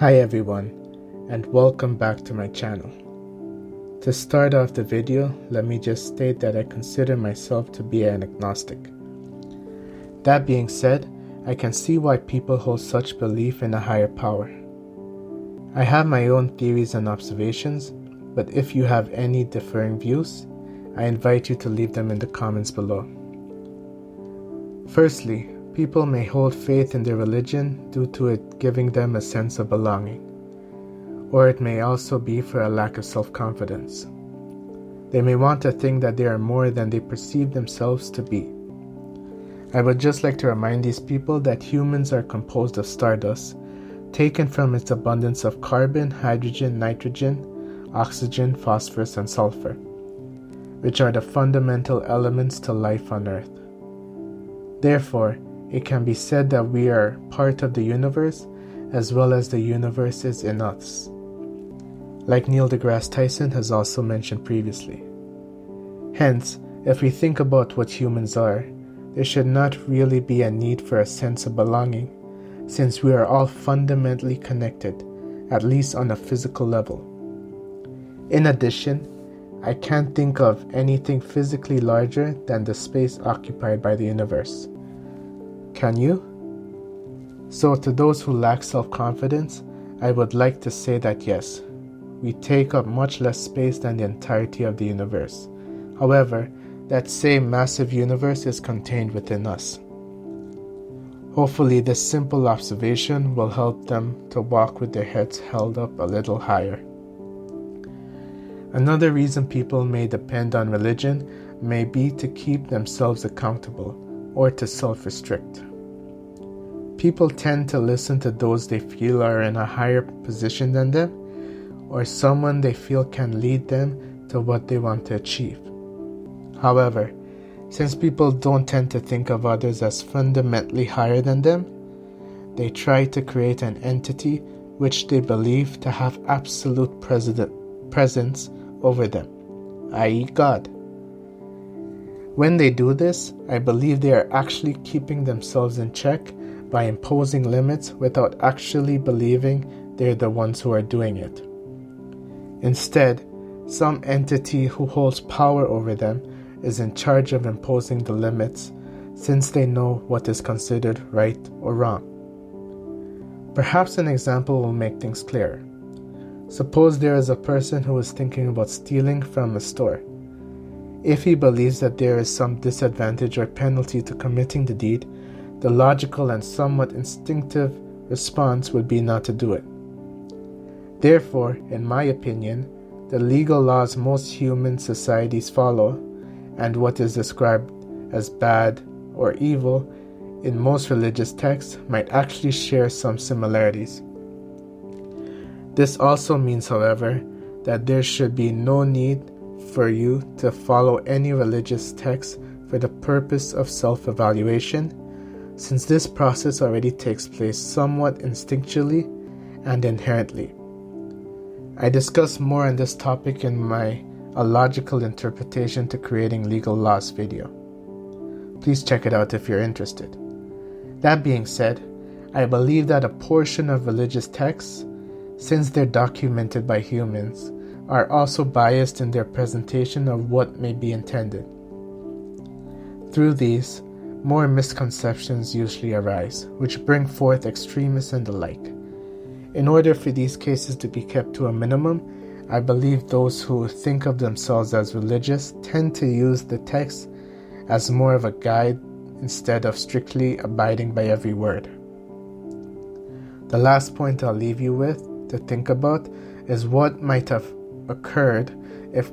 Hi everyone, and welcome back to my channel. To start off the video, let me just state that I consider myself to be an agnostic. That being said, I can see why people hold such belief in a higher power. I have my own theories and observations, but if you have any differing views, I invite you to leave them in the comments below. Firstly, people may hold faith in their religion due to it giving them a sense of belonging, or it may also be for a lack of self confidence. They may want to think that they are more than they perceive themselves to be. I would just like to remind these people that humans are composed of stardust, taken from its abundance of carbon, hydrogen, nitrogen, oxygen, phosphorus, and sulfur, which are the fundamental elements to life on Earth. Therefore, it can be said that we are part of the universe as well as the universe is in us. Like Neil deGrasse Tyson has also mentioned previously. Hence, if we think about what humans are, there should not really be a need for a sense of belonging, since we are all fundamentally connected, at least on a physical level. In addition, I can't think of anything physically larger than the space occupied by the universe. Can you? So, to those who lack self confidence, I would like to say that yes, we take up much less space than the entirety of the universe. However, that same massive universe is contained within us. Hopefully, this simple observation will help them to walk with their heads held up a little higher. Another reason people may depend on religion may be to keep themselves accountable or to self restrict. People tend to listen to those they feel are in a higher position than them or someone they feel can lead them to what they want to achieve. However, since people don't tend to think of others as fundamentally higher than them, they try to create an entity which they believe to have absolute presence over them, i.e., God. When they do this, I believe they are actually keeping themselves in check by imposing limits without actually believing they're the ones who are doing it. Instead, some entity who holds power over them is in charge of imposing the limits since they know what is considered right or wrong. Perhaps an example will make things clearer. Suppose there is a person who is thinking about stealing from a store. If he believes that there is some disadvantage or penalty to committing the deed, the logical and somewhat instinctive response would be not to do it. Therefore, in my opinion, the legal laws most human societies follow, and what is described as bad or evil in most religious texts, might actually share some similarities. This also means, however, that there should be no need for you to follow any religious text for the purpose of self evaluation, since this process already takes place somewhat instinctually and inherently. I discuss more on this topic in my A Logical Interpretation to Creating Legal Laws video. Please check it out if you're interested. That being said, I believe that a portion of religious texts, since they're documented by humans, are also biased in their presentation of what may be intended. Through these, more misconceptions usually arise, which bring forth extremists and the like. In order for these cases to be kept to a minimum, I believe those who think of themselves as religious tend to use the text as more of a guide instead of strictly abiding by every word. The last point I'll leave you with to think about is what might have occurred if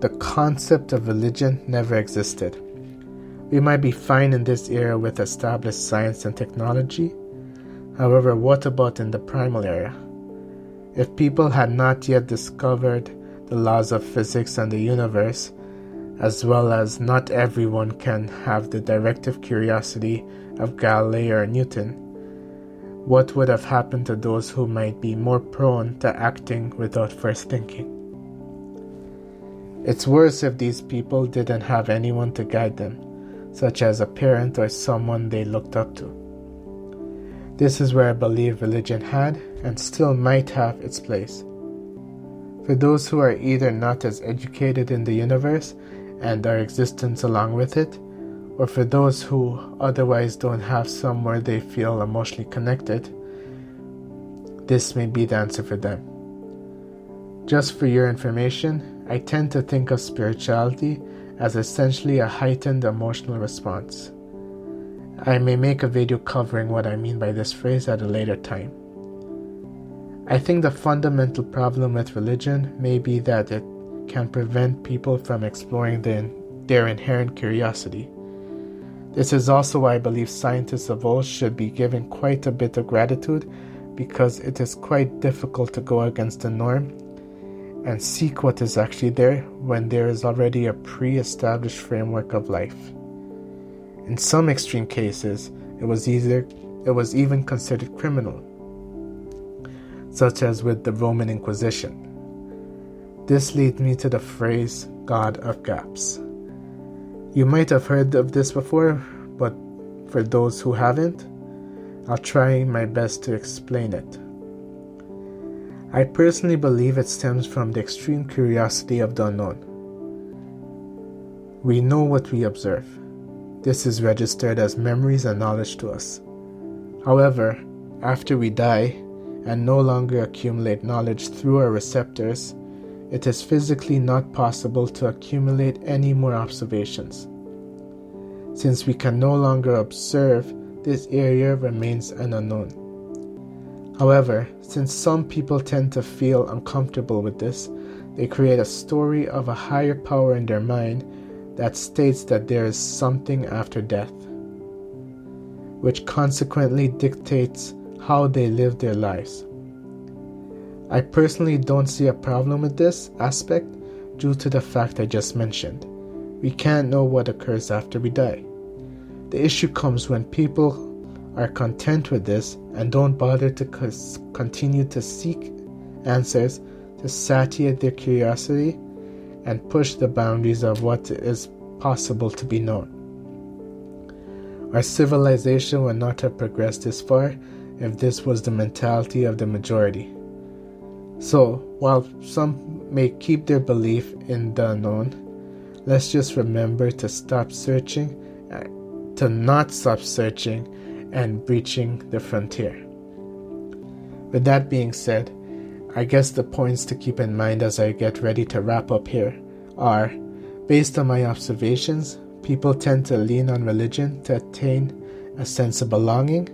the concept of religion never existed. We might be fine in this era with established science and technology, However, what about in the primal era? If people had not yet discovered the laws of physics and the universe, as well as not everyone can have the directive curiosity of Galileo or Newton, what would have happened to those who might be more prone to acting without first thinking? It's worse if these people didn't have anyone to guide them, such as a parent or someone they looked up to. This is where I believe religion had and still might have its place. For those who are either not as educated in the universe and our existence along with it, or for those who otherwise don't have somewhere they feel emotionally connected, this may be the answer for them. Just for your information, I tend to think of spirituality as essentially a heightened emotional response. I may make a video covering what I mean by this phrase at a later time. I think the fundamental problem with religion may be that it can prevent people from exploring the, their inherent curiosity. This is also why I believe scientists of old should be given quite a bit of gratitude because it is quite difficult to go against the norm and seek what is actually there when there is already a pre established framework of life. In some extreme cases, it was either it was even considered criminal, such as with the Roman Inquisition. This leads me to the phrase God of gaps. You might have heard of this before, but for those who haven't, I'll try my best to explain it. I personally believe it stems from the extreme curiosity of the unknown. We know what we observe. This is registered as memories and knowledge to us. However, after we die and no longer accumulate knowledge through our receptors, it is physically not possible to accumulate any more observations. Since we can no longer observe, this area remains an unknown. However, since some people tend to feel uncomfortable with this, they create a story of a higher power in their mind that states that there is something after death, which consequently dictates how they live their lives. I personally don't see a problem with this aspect due to the fact I just mentioned. We can't know what occurs after we die. The issue comes when people are content with this and don't bother to continue to seek answers to satiate their curiosity and push the boundaries of what is possible to be known. Our civilization would not have progressed this far if this was the mentality of the majority. So, while some may keep their belief in the unknown, let's just remember to stop searching, uh, to not stop searching, and breaching the frontier. With that being said, I guess the points to keep in mind as I get ready to wrap up here are based on my observations, people tend to lean on religion to attain a sense of belonging,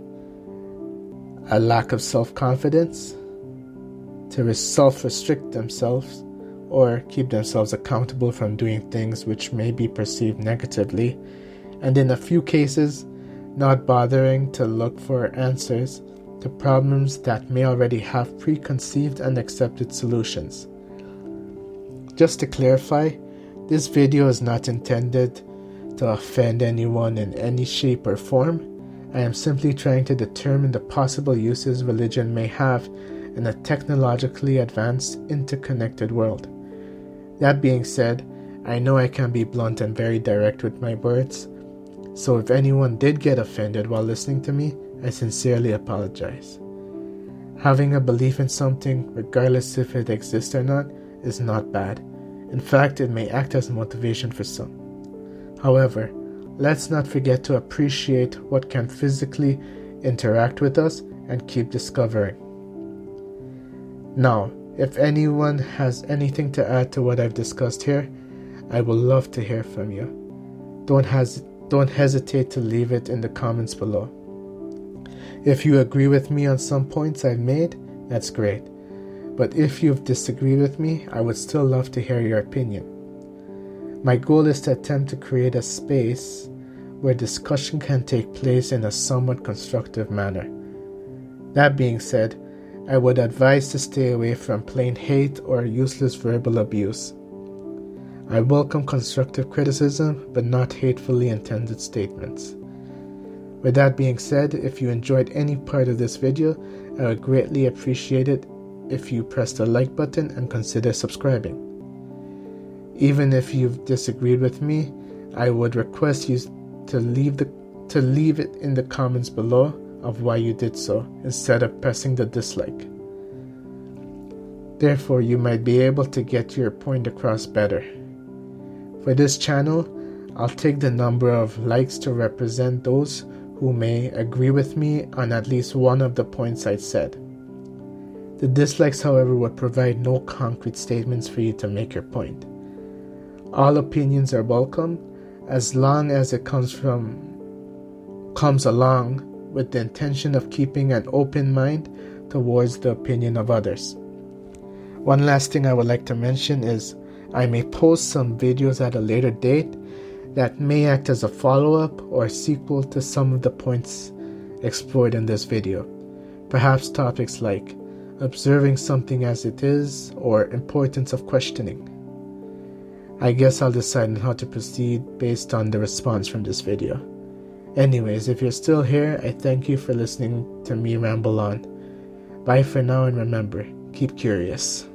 a lack of self confidence, to self restrict themselves, or keep themselves accountable from doing things which may be perceived negatively, and in a few cases, not bothering to look for answers to problems that may already have preconceived and accepted solutions. Just to clarify, this video is not intended to offend anyone in any shape or form. I am simply trying to determine the possible uses religion may have in a technologically advanced, interconnected world. That being said, I know I can be blunt and very direct with my words, so if anyone did get offended while listening to me, I sincerely apologize. Having a belief in something, regardless if it exists or not, is not bad. In fact, it may act as motivation for some. However, let's not forget to appreciate what can physically interact with us and keep discovering. Now, if anyone has anything to add to what I've discussed here, I would love to hear from you. Don't hesitate don't hesitate to leave it in the comments below. If you agree with me on some points I've made, that's great. But if you've disagreed with me, I would still love to hear your opinion. My goal is to attempt to create a space where discussion can take place in a somewhat constructive manner. That being said, I would advise to stay away from plain hate or useless verbal abuse. I welcome constructive criticism, but not hatefully intended statements. With that being said, if you enjoyed any part of this video, I would greatly appreciate it if you press the like button and consider subscribing. Even if you've disagreed with me, I would request you to leave the to leave it in the comments below of why you did so instead of pressing the dislike. Therefore, you might be able to get your point across better. For this channel, I'll take the number of likes to represent those who may agree with me on at least one of the points I said. The dislikes, however, would provide no concrete statements for you to make your point. All opinions are welcome as long as it comes from comes along with the intention of keeping an open mind towards the opinion of others. One last thing I would like to mention is I may post some videos at a later date that may act as a follow up or sequel to some of the points explored in this video. Perhaps topics like observing something as it is or importance of questioning. I guess I'll decide on how to proceed based on the response from this video. Anyways, if you're still here, I thank you for listening to me ramble on. Bye for now and remember, keep curious.